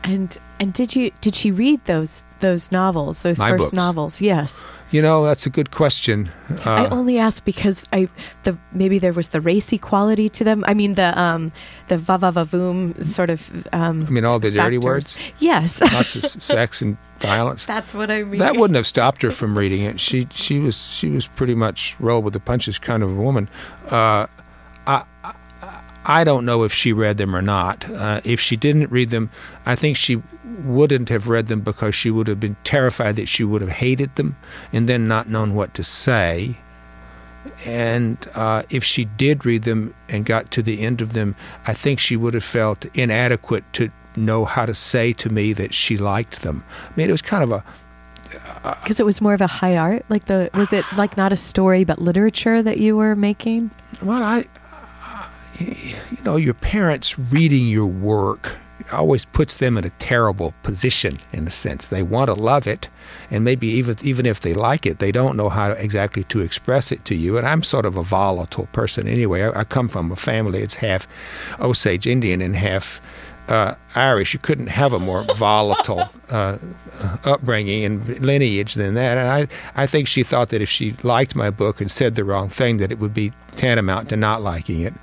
And and did you did she read those those novels, those My first books. novels? Yes. You know, that's a good question. I Uh, only ask because I the maybe there was the racy quality to them. I mean the um the va va va voom sort of um I mean, all the dirty words, Yes. lots of sex and violence. That's what I mean. That wouldn't have stopped her from reading it. She she was she was pretty much roll with the punches kind of a woman. Uh, I, I I don't know if she read them or not. Uh, if she didn't read them, I think she wouldn't have read them because she would have been terrified that she would have hated them and then not known what to say. And uh, if she did read them and got to the end of them, I think she would have felt inadequate to know how to say to me that she liked them. I mean, it was kind of a because it was more of a high art. Like the was it like not a story but literature that you were making? Well, I, I- you know, your parents reading your work always puts them in a terrible position in a sense. They want to love it, and maybe even even if they like it, they don't know how to, exactly to express it to you. And I'm sort of a volatile person anyway. I, I come from a family it's half Osage Indian and half uh, Irish. You couldn't have a more volatile uh, upbringing and lineage than that. And I, I think she thought that if she liked my book and said the wrong thing, that it would be tantamount to not liking it,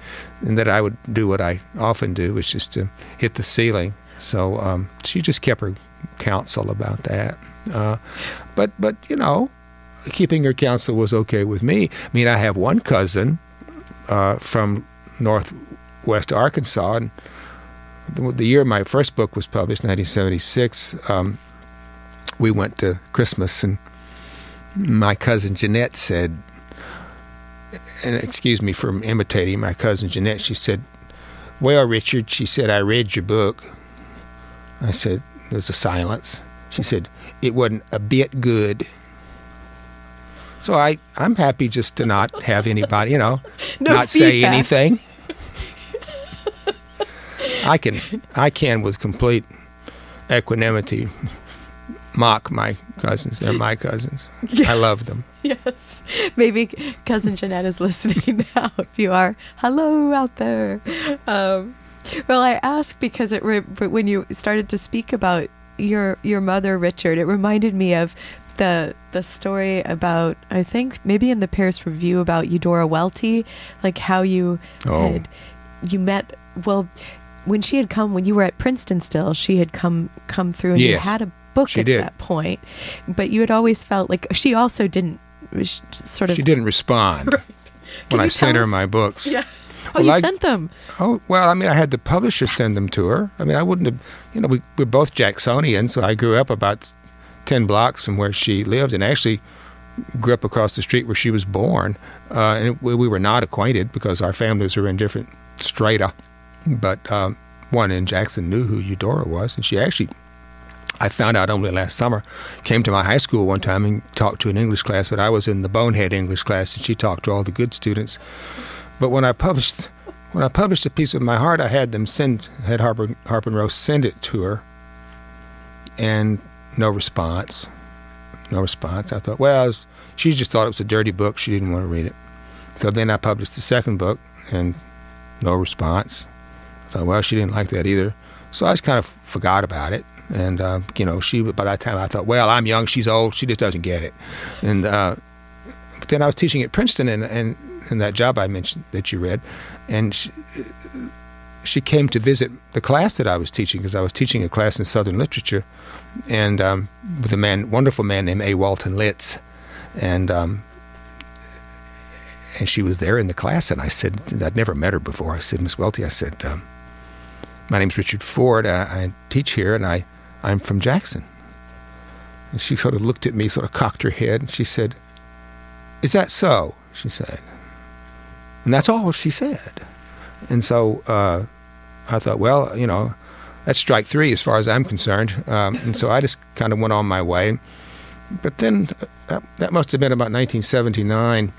and that I would do what I often do, which is to hit the ceiling. So um, she just kept her counsel about that. Uh, but but you know, keeping her counsel was okay with me. I mean, I have one cousin uh, from northwest Arkansas, and the, the year my first book was published, 1976, um, we went to Christmas, and my cousin Jeanette said, and excuse me for imitating my cousin Jeanette. She said, "Well, Richard," she said, "I read your book." I said, There's a silence." She said, "It wasn't a bit good." So I, I'm happy just to not have anybody, you know, No not say anything. I can, I can with complete equanimity mock my cousins. They're my cousins. I love them. Yes. Maybe cousin Jeanette is listening now. If you are, hello out there. Um, well, I asked because it re- when you started to speak about your your mother, Richard, it reminded me of the the story about I think maybe in the Paris Review about Eudora Welty, like how you Oh. had you met well when she had come when you were at Princeton still she had come come through and you had a book she at did. that point but you had always felt like she also didn't sh- sort of She didn't respond when I sent her us- my books. yeah oh Well, you I- sent them Oh well, I mean, I had the publisher send them to her. I mean, I wouldn't have, you know, we, we're both Jacksonians, so I grew up about ten blocks from where she lived, and actually grew up across the street where she was born. Uh, and we, we were not acquainted because our families were in different strata. But um, one in Jackson knew who Eudora was, and she actually. I found out only last summer. Came to my high school one time and talked to an English class, but I was in the bonehead English class, and she talked to all the good students. But when I published when I published a piece of my heart, I had them send had Harper Harper send it to her, and no response, no response. I thought, well, was- she just thought it was a dirty book. She didn't want to read it. So then I published the second book, and no response. Well, she didn't like that either. So I just kind of forgot about it. And uh, you know, she by that time I thought, well, I'm young, she's old, she just doesn't get it. And uh, but then I was teaching at Princeton, and and in that job I mentioned that you read, and she, she came to visit the class that I was teaching because I was teaching a class in Southern literature, and um, with a man, wonderful man named A. Walton Litz, and um, and she was there in the class, and I said I'd never met her before. I said, Miss Welty, I said, um, my name's Richard Ford. I, I teach here, and I I'm from Jackson. And she sort of looked at me, sort of cocked her head, and she said, "Is that so?" She said. And that's all she said. And so uh, I thought, well, you know, that's strike three as far as I'm concerned. Um, and so I just kind of went on my way. But then uh, that, that must have been about 1979.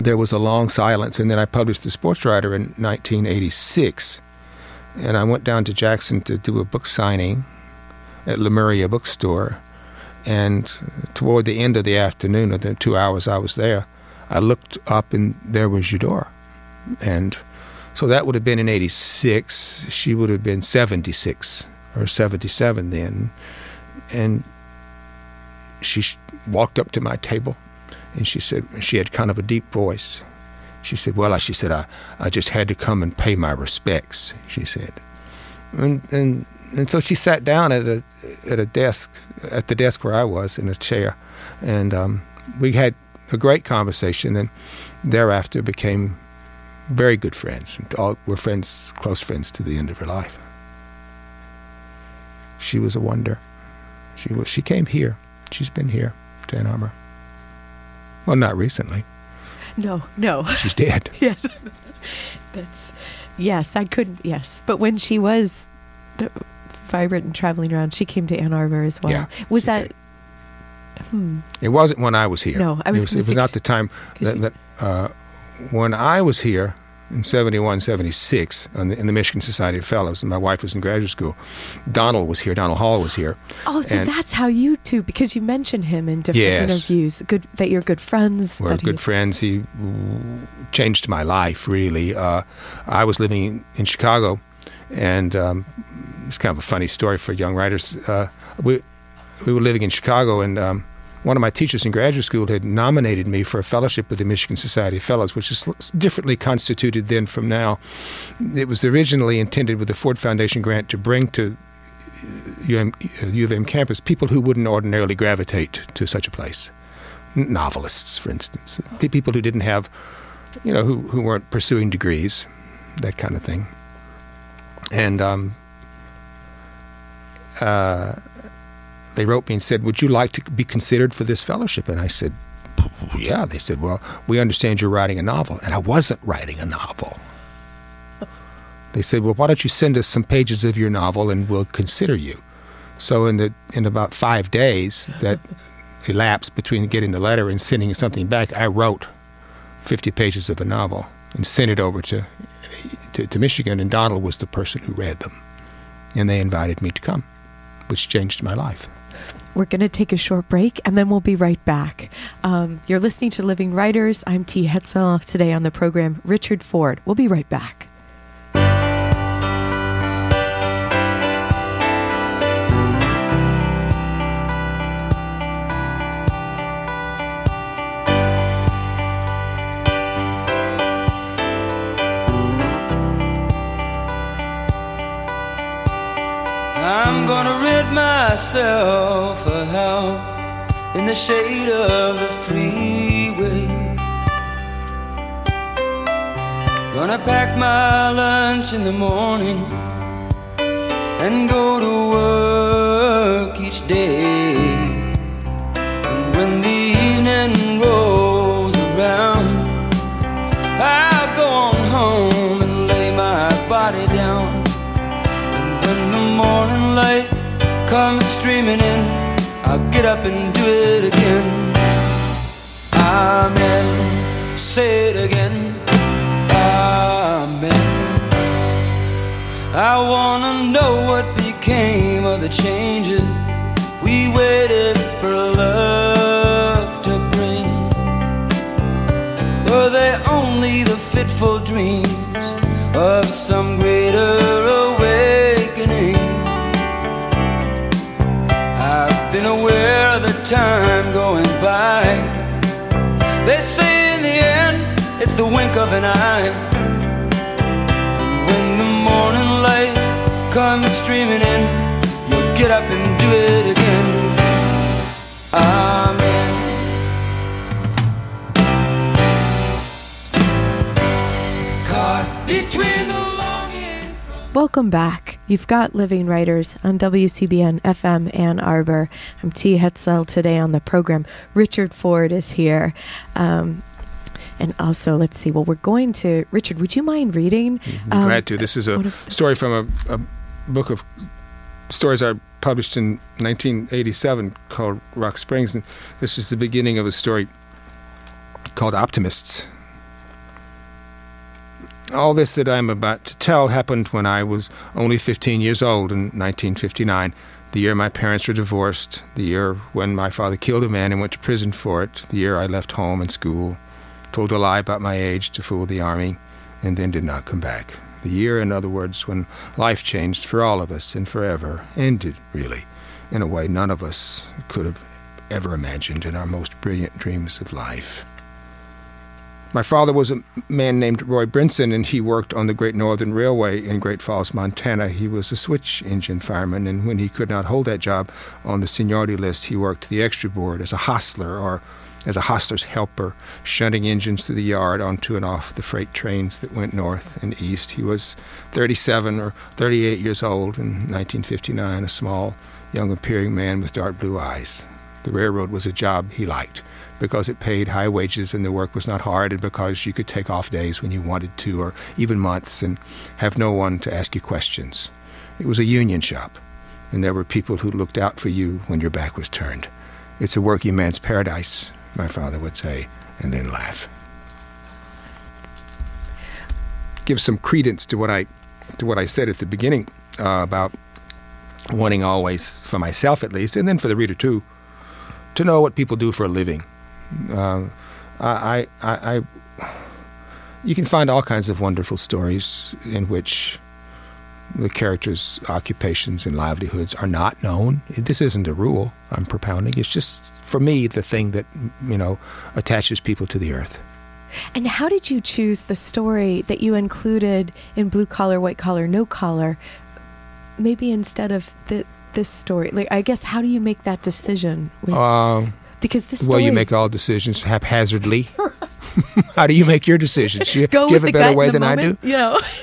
There was a long silence, and then I published The Sportswriter in 1986. And I went down to Jackson to do a book signing at Lemuria Bookstore. And toward the end of the afternoon, of the two hours I was there, I looked up and there was Eudora. And so that would have been in 86. She would have been 76 or 77 then. And she walked up to my table and she said, she had kind of a deep voice. She said, Well, I, she said, I, I just had to come and pay my respects, she said. And, and, and so she sat down at a, at a desk, at the desk where I was in a chair. And um, we had a great conversation and thereafter became very good friends. And all, we're friends, close friends to the end of her life. She was a wonder. She was. She came here. She's been here to Ann Arbor. Well, not recently. No no She's dead. yes that's yes i couldn't yes but when she was uh, vibrant and traveling around she came to ann arbor as well Yeah, was that did. hmm, It wasn't when I was here. No, I was It was, it was not the time that, that uh, when I was here in 71, 76 in the, in the Michigan Society of Fellows, and my wife was in graduate school. Donald was here. Donald Hall was here. oh so And- that's how you two because you mentioned him in different Yes. interviews good that you're good friends We're that he- good friends. He changed my life, really. Uh, I was living in Chicago, and um, it's kind of a funny story for young writers. Uh, we, we were living in Chicago, and um, one of my teachers in graduate school had nominated me for a fellowship with the Michigan Society of Fellows, which is differently constituted then from now. It was originally intended with the Ford Foundation grant to bring to U of M campus people who wouldn't ordinarily gravitate to such a place. Novelists, for instance, people who didn't have, you know, who, who weren't pursuing degrees, that kind of thing. And um, uh, they wrote me and said, "Would you like to be considered for this fellowship?" And I said, yeah. They said, well, we understand you're writing a novel. And I wasn't writing a novel. They said, well, why don't you send us some pages of your novel and we'll consider you. So in the in about five days that elapsed between getting the letter and sending something back, I wrote 50 pages of a novel and sent it over to, to, to Michigan. And Donald was the person who read them. And they invited me to come, which changed my life. We're going to take a short break and then we'll be right back. Um, you're listening to Living Writers. I'm T. Hetzel. Today on the program, Richard Ford. We'll be right back. Myself a house in the shade of the freeway. Gonna pack my lunch in the morning and go to work each day. And when the streaming in, I'll get up and do it again. Amen. Say it again. Amen. I wanna know what became of the changes we waited for love to bring. Were they only the fitful dreams of some greater awakening? Time going by. They say in the end, it's the wink of an eye. When the morning light comes streaming in, you'll get up and do it again. Amen. Welcome back. You've got Living Writers on WCBN FM Ann Arbor. I'm T. Hetzel today on the program. Richard Ford is here. Um, and also, let's see, well, we're going to, Richard, would you mind reading? um, Glad to. This is a one of the- story from a, a book of stories I published in 1987 called Rock Springs, and this is the beginning of a story called Optimists. All this that I'm about to tell happened when I was only 15 years old in 1959, the year my parents were divorced, the year when my father killed a man and went to prison for it, the year I left home and school, told a lie about my age to fool the army, and then did not come back. The year, in other words, when life changed for all of us and forever, ended, really, in a way none of us could have ever imagined in our most brilliant dreams of life. My father was a man named Roy Brinson, and he worked on the Great Northern Railway in Great Falls, Montana. He was a switch engine fireman, and when he could not hold that job on the seniority list, he worked the extra board as a hostler or as a hostler's helper, shunting engines through the yard onto and off the freight trains that went north and east. He was 37 or 38 years old in 1959, a small, young appearing man with dark blue eyes. The railroad was a job he liked because it paid high wages and the work was not hard and because you could take off days when you wanted to or even months and have no one to ask you questions. It was a union shop and there were people who looked out for you when your back was turned. It's a working man's paradise, my father would say, and then laugh. Give some credence to what I to what I said at the beginning uh, about wanting always, for myself at least, and then for the reader too, to know what people do for a living. Uh, I, I, I, you can find all kinds of wonderful stories in which the characters' occupations and livelihoods are not known. This isn't a rule I'm propounding. It's just, for me, the thing that, you know, attaches people to the earth. And how did you choose the story that you included in Blue Collar, White Collar, No Collar? Maybe instead of the, this story. Like, I guess, how do you make that decision? With- Uh, because this well, you make all decisions haphazardly. How do you make your decisions? You, go have a better way than I do? You know,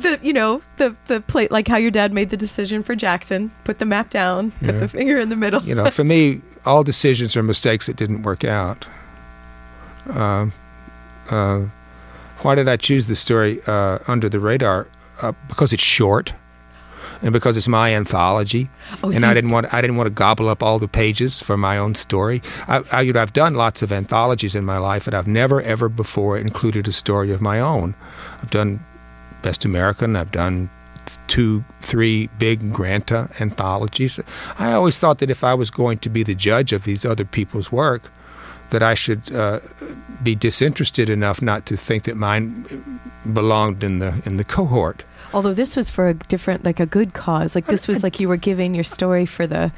the you know the the plate like how your dad made the decision for Jackson, put the map down, put Yeah. the finger in the middle. you know, for me, all decisions are mistakes that didn't work out. Uh, uh, why did I choose the story uh, Under the Radar? Uh, because it's short, and because it's my anthology, Oh, and so I didn't want I didn't want to gobble up all the pages for my own story. I, I, you know, I've done lots of anthologies in my life, and I've never ever before included a story of my own. I've done Best American. I've done two, three big Granta anthologies. I always thought that if I was going to be the judge of these other people's work, that I should uh, be disinterested enough not to think that mine belonged in the in the cohort. Although this was for a different, like a good cause. Like this was like you were giving your story for the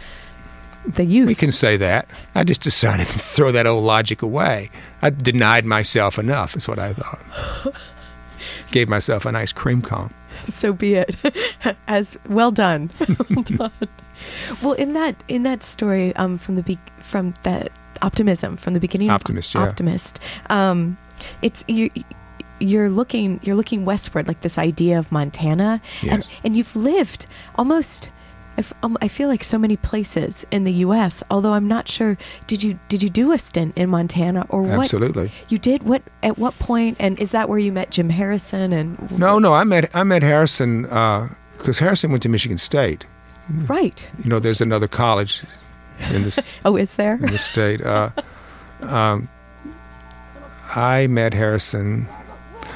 the youth. We can say that. I just decided to throw that old logic away. I denied myself enough, is what I thought. Gave myself a nice cream cone. so be it. As well done. well done. Well, in that in that story, um, from the be- from that optimism from the beginning, Optimist, yeah. optimist. Um, it's you. You're looking. You're looking westward, like this idea of Montana, and Yes. and you've lived almost. I um, I feel like so many places in the U.S. Although I'm not sure. Did you did you do a stint in Montana or what? Absolutely. You did. What at what point? And is that where you met Jim Harrison? And No, no, I met I met Harrison because Harrison went to Michigan State. right. You know, there's another college in this Oh, is there? in the state. Uh, um, I met Harrison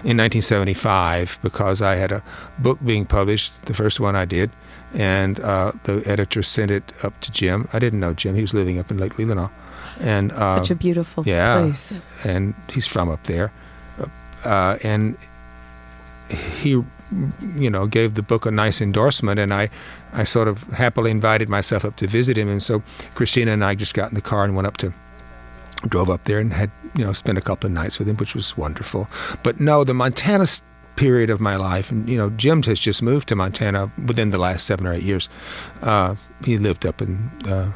in 1975 because I had a book being published, the first one I did, and uh, the editor sent it up to Jim. I didn't know Jim; he was living up in Lake Leelanau, and uh, Such a beautiful yeah. place. and he's from up there, uh, and he, you know, gave the book a nice endorsement, and I, I sort of happily invited myself up to visit him, and so Kristina and I just got in the car and went up to, drove up there and had you know spent a couple of nights with him, which was wonderful. But no, the Montana period of my life, and you know, Jim has just moved to Montana within the last seven or eight years. Uh, he lived up in uh,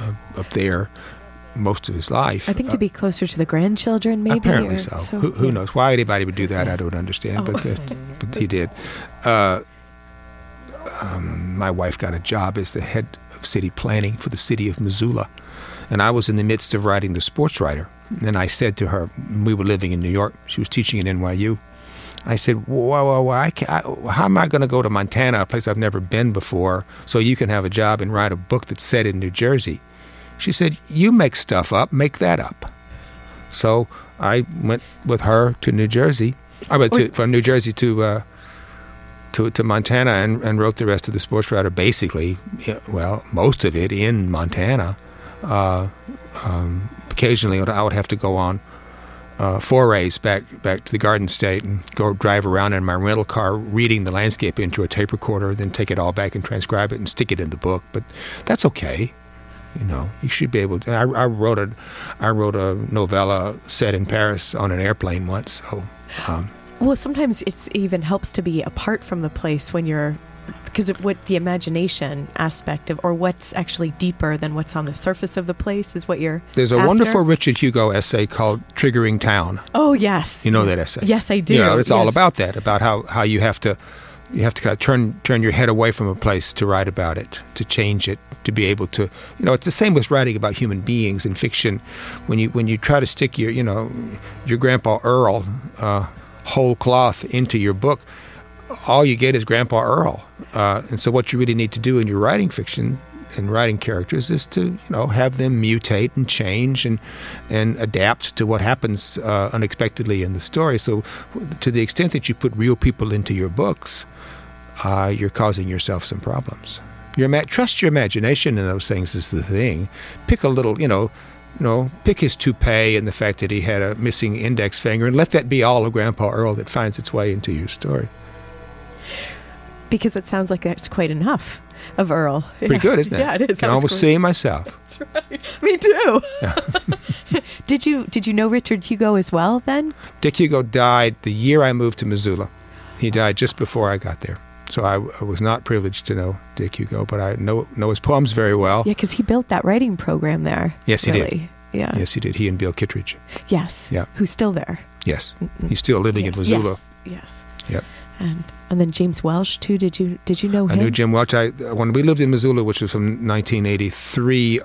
uh, up there most of his life. I think Uh, to be closer to the grandchildren, maybe. Apparently or- so. who, who yeah. knows? Why anybody would do that, I don't understand, Oh. but, uh, but he did. Uh, um, my wife got a job as the head of city planning for the city of Missoula. And I was in the midst of writing The Sportswriter. And I said to her, we were living in New York, she was teaching at NYU. I said, whoa, whoa, whoa, I I, how am I going to go to Montana, a place I've never been before, so you can have a job and write a book that's set in New Jersey? She said, you make stuff up, make that up. So I went with her to New Jersey, I went to, from New Jersey to uh, to to Montana and, and wrote the rest of the Sportswriter. Basically, well, most of it in Montana. Uh, um, occasionally, I would have to go on uh, forays back back to the Garden State and go drive around in my rental car, reading the landscape into a tape recorder, then take it all back and transcribe it and stick it in the book. But that's okay. You know, you should be able to. I, I wrote a, I wrote a novella set in Paris on an airplane once. So, um, Well, sometimes it's even helps to be apart from the place when you're, because of what the imagination aspect of, or what's actually deeper than what's on the surface of the place is what you're. there's a after. wonderful Richard Hugo essay called "Triggering Town." Oh yes. You know that essay? Yes, I do. You know, it's all about that, about how, how you have to you have to kind of turn turn your head away from a place to write about it, to change it, to be able to you know, it's the same with writing about human beings in fiction. When you when you try to stick your you know your grandpa Earl uh, whole cloth into your book, all you get is Grandpa Earl. Uh, and so what you really need to do in your writing fiction and writing characters is to you know have them mutate and change and and adapt to what happens uh, unexpectedly in the story. So to the extent that you put real people into your books, uh, you're causing yourself some problems. Your trust your imagination in those things is the thing. Pick a little, you know, you know, pick his toupee and the fact that he had a missing index finger, and let that be all of Grandpa Earl that finds its way into your story. Because it sounds like that's quite enough of Earl. Pretty Yeah. good, isn't it? Yeah, it is. I can almost great. see myself. That's right. Me too. did you did you know Richard Hugo as well then? Dick Hugo died the year I moved to Missoula. He died just before I got there. So I, I was not privileged to know Dick Hugo, but I know know his poems very well. Yeah, because he built that writing program there. Yes, he did. Yeah. Yes, he did. He and Bill Kittredge. Yes. Yeah. Who's still there? Yes, he's still living yes. in Missoula. Yes. yes. Yep. And and then James Welch too. Did you did you know I him? I knew Jim Welch. I, when we lived in Missoula, which was from 1983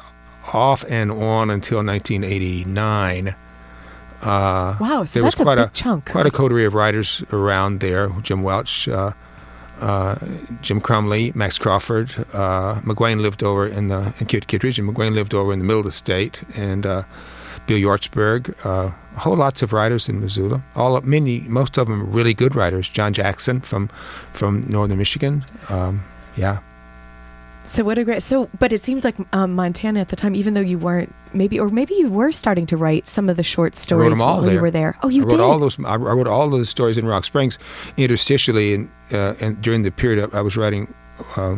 off and on until 1989. Uh, Wow, so there was that's a quite big chunk. Quite a coterie of writers around there. Jim Welch, uh, uh, Jim Crumley, Max Crawford. Uh, McGuane lived over in the in Kid Kittredge, and McGuane lived over in the middle of the state, and uh, Bill Hjortsberg. Uh, a whole lots of writers in Missoula. All many, most of them really good writers. Jon Jackson from from northern Michigan. Um, yeah. So what a great so but it seems like um, Montana at the time even though you weren't maybe or maybe you were starting to write some of the short stories wrote them all while there. you were there. Oh, you I wrote did. all those. I wrote all those stories in Rock Springs, interstitially, and uh, and during the period I was writing. Uh,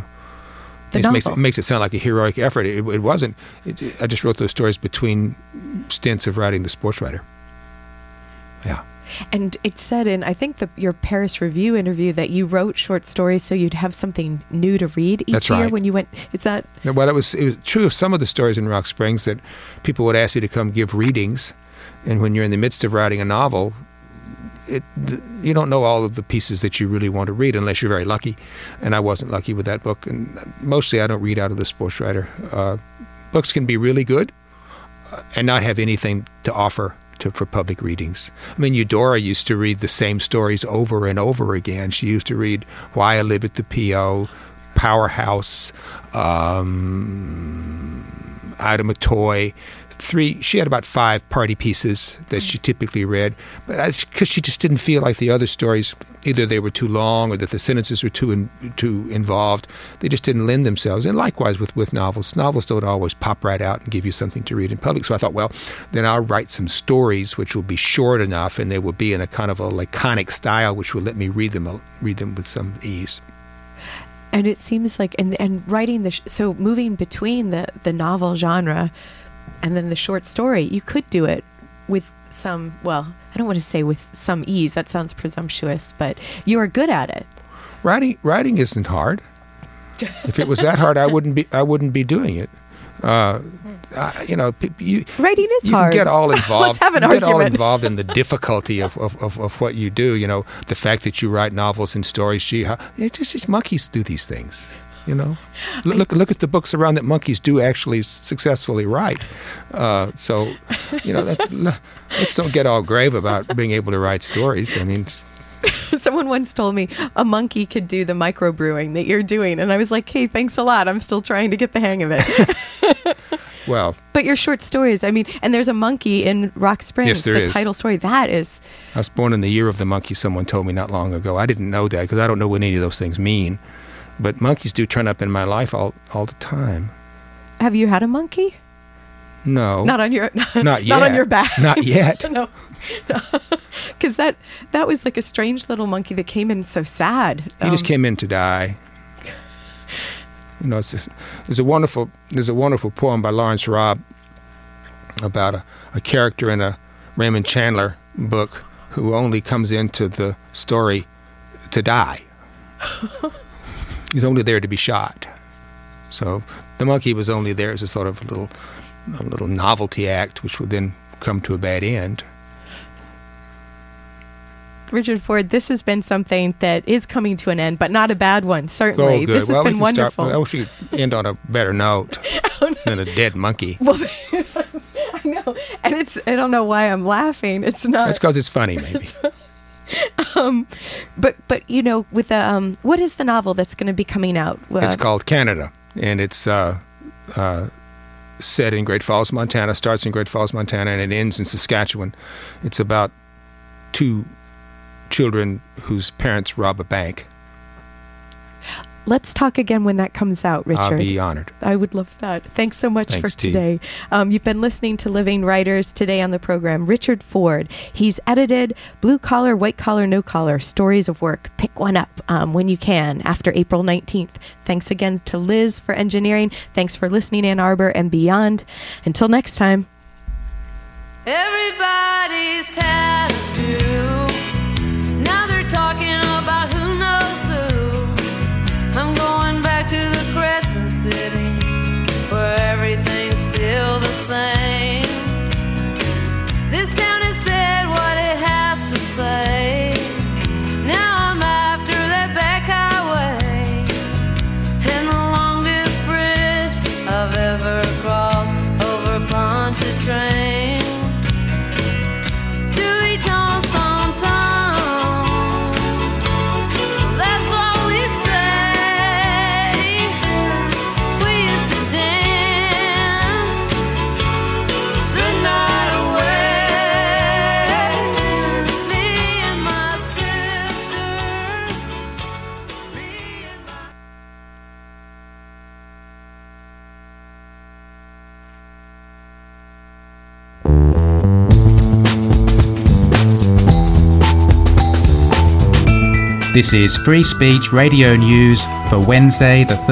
it makes, it makes it sound like a heroic effort. It, it wasn't. It, I just wrote those stories between stints of writing the Sportswriter. Yeah. And it said in I think the your Paris Review interview that you wrote short stories so you'd have something new to read each That's year right. when you went. Is that Well, it was it was true of some of the stories in Rock Springs that people would ask me to come give readings, and when you're in the midst of writing a novel, it you don't know all of the pieces that you really want to read unless you're very lucky, and I wasn't lucky with that book. And mostly, I don't read out of the Sportswriter. Uh, books can be really good uh, and not have anything to offer. To, for public readings. I mean, Eudora used to read the same stories over and over again. She used to read Why I Live at the P.O., Powerhouse, um, Ida M'Toy. Three, she had about five party pieces that she typically read, but because she just didn't feel like the other stories, either they were too long or that the sentences were too in, too involved, they just didn't lend themselves. And likewise with with novels, novels don't always pop right out and give you something to read in public. So I thought, well, then I'll write some stories which will be short enough and they will be in a kind of a laconic style, which will let me read them read them with some ease. and it seems like and and writing the sh- so moving between the the novel genre and then the short story you could do it with some well I don't want to say with some ease that sounds presumptuous but you are good at it writing writing isn't hard. if it was that hard, I wouldn't be I wouldn't be doing it. Uh, I, you know, you writing is you hard can get all involved. Let's have an you get all involved in the difficulty of, of, of, of what you do. You know, the fact that you write novels and stories. Gee, how, it just it's monkeys do these things. You know, look look, look at the books around that monkeys do actually successfully write. Uh, so, you know, that's, let's don't get all grave about being able to write stories. I mean, Someone once told me a monkey could do the microbrewing that you're doing, and I was like, "Hey, thanks a lot. I'm still trying to get the hang of it." well, but your short stories, I mean, and there's a monkey in Rock Springs. Yes, there the is. title story that is I was born in the year of the monkey. Someone told me not long ago. I didn't know that because I don't know what any of those things mean. But monkeys do turn up in my life all all the time. Have you had a monkey? No, Not on your Oh. not yet. not on your back. Not yet. no. Cuz that that was like a strange little monkey that came in so sad. He just Um, came in to die. You know, it's just, there's a wonderful there's a wonderful poem by Lawrence Raab about a, a character in a Raymond Chandler book who only comes into the story to die. He's only there to be shot. So the monkey was only there as a sort of little a little novelty act, which would then come to a bad end. Richard Ford, this has been something that is coming to an end, but not a bad one, certainly. Oh. This has well, we been can start- wonderful. I wish we could end on a better note oh, than a dead monkey. Well, I know. And it's I don't know why I'm laughing. It's not That's because it's funny, maybe. But but you know, with the um what is the novel that's going to be coming out? Uh, It's called Canada, and it's uh, uh, set in Great Falls, Montana. Starts in Great Falls, Montana, and it ends in Saskatchewan. It's about two children whose parents rob a bank. Let's talk again when that comes out, Richard. I'll be honored. I would love that. Thanks so much Thanks, for T. today. Um, you've been listening to Living Writers today on the program. Richard Ford. He's edited Blue Collar, White Collar, No Collar Stories of Work. Pick one up um, when you can after April 19th. Thanks again to Liz for engineering. Thanks for listening, Ann Arbor and beyond. Until next time. Everybody's had a few. This is Free Speech Radio News for Wednesday, the 13th.